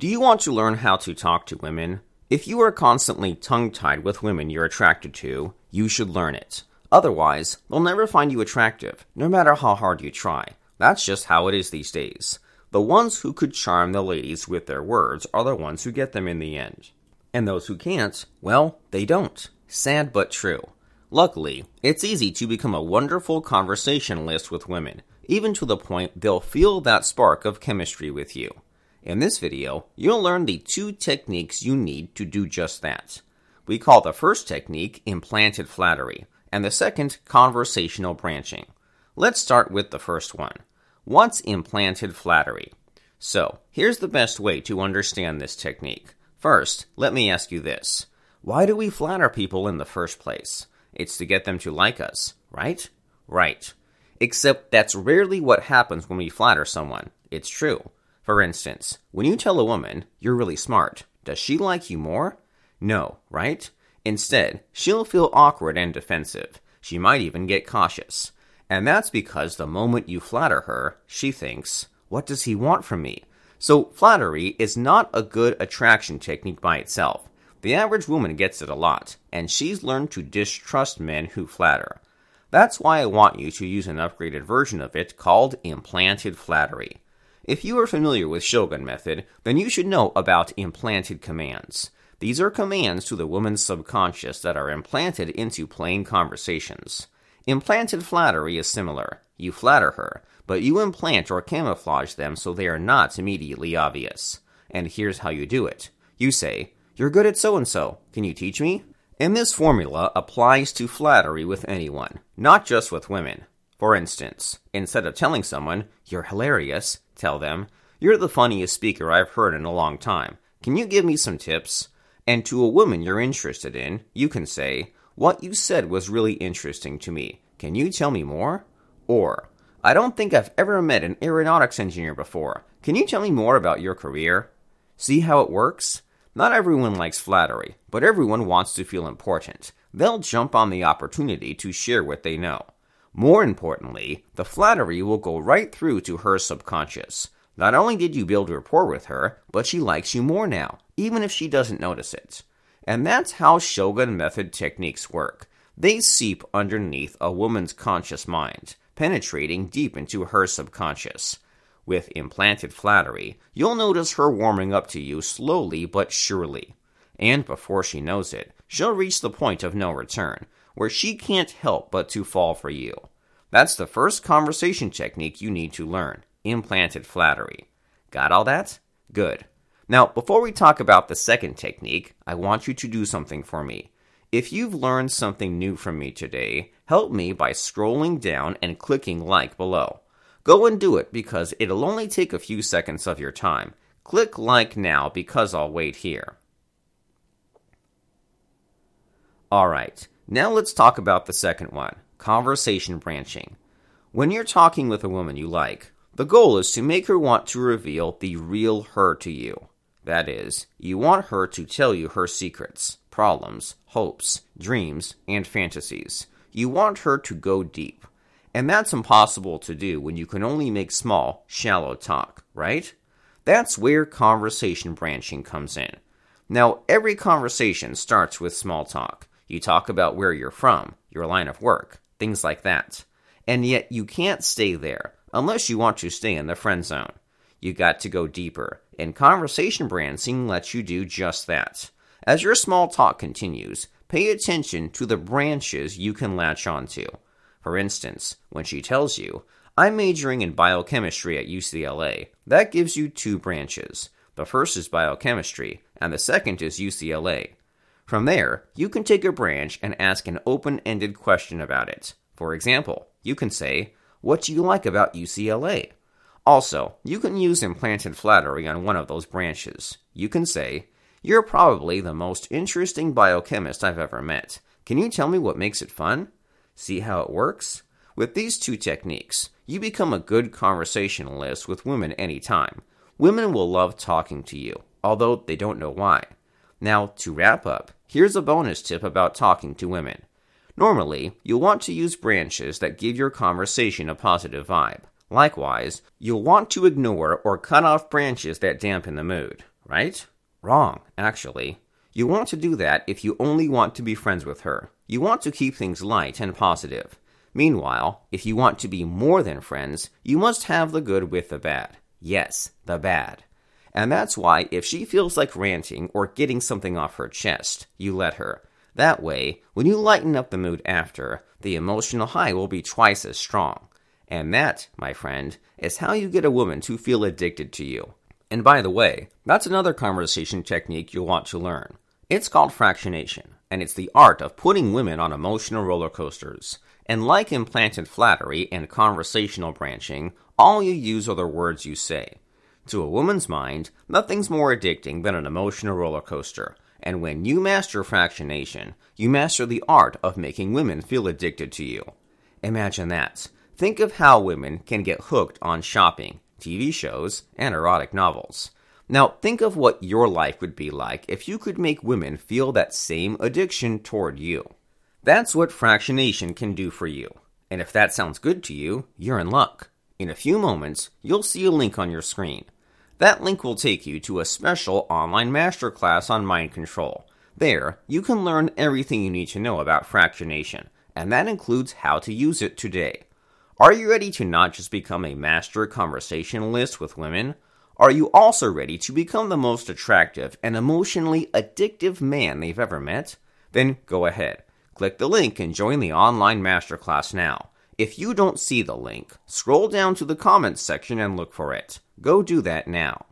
Do you want to learn how to talk to women? If you are constantly tongue tied with women you're attracted to, you should learn it. Otherwise, they'll never find you attractive, no matter how hard you try. That's just how it is these days. The ones who could charm the ladies with their words are the ones who get them in the end. And those who can't, well, they don't. Sad but true. Luckily, it's easy to become a wonderful conversationalist with women, even to the point they'll feel that spark of chemistry with you. In this video, you'll learn the two techniques you need to do just that. We call the first technique implanted flattery, and the second conversational branching. Let's start with the first one. What's implanted flattery? So, here's the best way to understand this technique. First, let me ask you this. Why do we flatter people in the first place? It's to get them to like us, right? Right. Except that's rarely what happens when we flatter someone. It's true. For instance, when you tell a woman you're really smart, does she like you more? No, right? Instead, she'll feel awkward and defensive. She might even get cautious. And that's because the moment you flatter her, she thinks, What does he want from me? So, flattery is not a good attraction technique by itself. The average woman gets it a lot, and she's learned to distrust men who flatter. That's why I want you to use an upgraded version of it called implanted flattery. If you are familiar with Shogun method, then you should know about implanted commands. These are commands to the woman's subconscious that are implanted into plain conversations. Implanted flattery is similar. You flatter her, but you implant or camouflage them so they are not immediately obvious. And here's how you do it. You say, You're good at so and so. Can you teach me? And this formula applies to flattery with anyone, not just with women. For instance, instead of telling someone, You're hilarious, tell them, You're the funniest speaker I've heard in a long time. Can you give me some tips? And to a woman you're interested in, you can say, what you said was really interesting to me. Can you tell me more? Or, I don't think I've ever met an aeronautics engineer before. Can you tell me more about your career? See how it works? Not everyone likes flattery, but everyone wants to feel important. They'll jump on the opportunity to share what they know. More importantly, the flattery will go right through to her subconscious. Not only did you build rapport with her, but she likes you more now, even if she doesn't notice it. And that's how Shogun method techniques work. They seep underneath a woman's conscious mind, penetrating deep into her subconscious. With implanted flattery, you'll notice her warming up to you slowly but surely. And before she knows it, she'll reach the point of no return, where she can't help but to fall for you. That's the first conversation technique you need to learn implanted flattery. Got all that? Good. Now, before we talk about the second technique, I want you to do something for me. If you've learned something new from me today, help me by scrolling down and clicking like below. Go and do it because it'll only take a few seconds of your time. Click like now because I'll wait here. Alright, now let's talk about the second one conversation branching. When you're talking with a woman you like, the goal is to make her want to reveal the real her to you. That is, you want her to tell you her secrets, problems, hopes, dreams, and fantasies. You want her to go deep. And that's impossible to do when you can only make small, shallow talk, right? That's where conversation branching comes in. Now, every conversation starts with small talk. You talk about where you're from, your line of work, things like that. And yet, you can't stay there unless you want to stay in the friend zone. You got to go deeper, and conversation branching lets you do just that. As your small talk continues, pay attention to the branches you can latch onto. For instance, when she tells you, I'm majoring in biochemistry at UCLA, that gives you two branches. The first is biochemistry, and the second is UCLA. From there, you can take a branch and ask an open ended question about it. For example, you can say, What do you like about UCLA? Also, you can use implanted flattery on one of those branches. You can say, You're probably the most interesting biochemist I've ever met. Can you tell me what makes it fun? See how it works? With these two techniques, you become a good conversationalist with women anytime. Women will love talking to you, although they don't know why. Now, to wrap up, here's a bonus tip about talking to women. Normally, you'll want to use branches that give your conversation a positive vibe. Likewise, you'll want to ignore or cut off branches that dampen the mood. right? Wrong, actually. You want to do that if you only want to be friends with her. You want to keep things light and positive. Meanwhile, if you want to be more than friends, you must have the good with the bad. Yes, the bad. And that's why if she feels like ranting or getting something off her chest, you let her. That way, when you lighten up the mood after, the emotional high will be twice as strong. And that, my friend, is how you get a woman to feel addicted to you. And by the way, that's another conversation technique you'll want to learn. It's called fractionation, and it's the art of putting women on emotional roller coasters. And like implanted flattery and conversational branching, all you use are the words you say. To a woman's mind, nothing's more addicting than an emotional roller coaster. And when you master fractionation, you master the art of making women feel addicted to you. Imagine that. Think of how women can get hooked on shopping, TV shows, and erotic novels. Now, think of what your life would be like if you could make women feel that same addiction toward you. That's what fractionation can do for you. And if that sounds good to you, you're in luck. In a few moments, you'll see a link on your screen. That link will take you to a special online masterclass on mind control. There, you can learn everything you need to know about fractionation, and that includes how to use it today. Are you ready to not just become a master conversationalist with women? Are you also ready to become the most attractive and emotionally addictive man they've ever met? Then go ahead. Click the link and join the online masterclass now. If you don't see the link, scroll down to the comments section and look for it. Go do that now.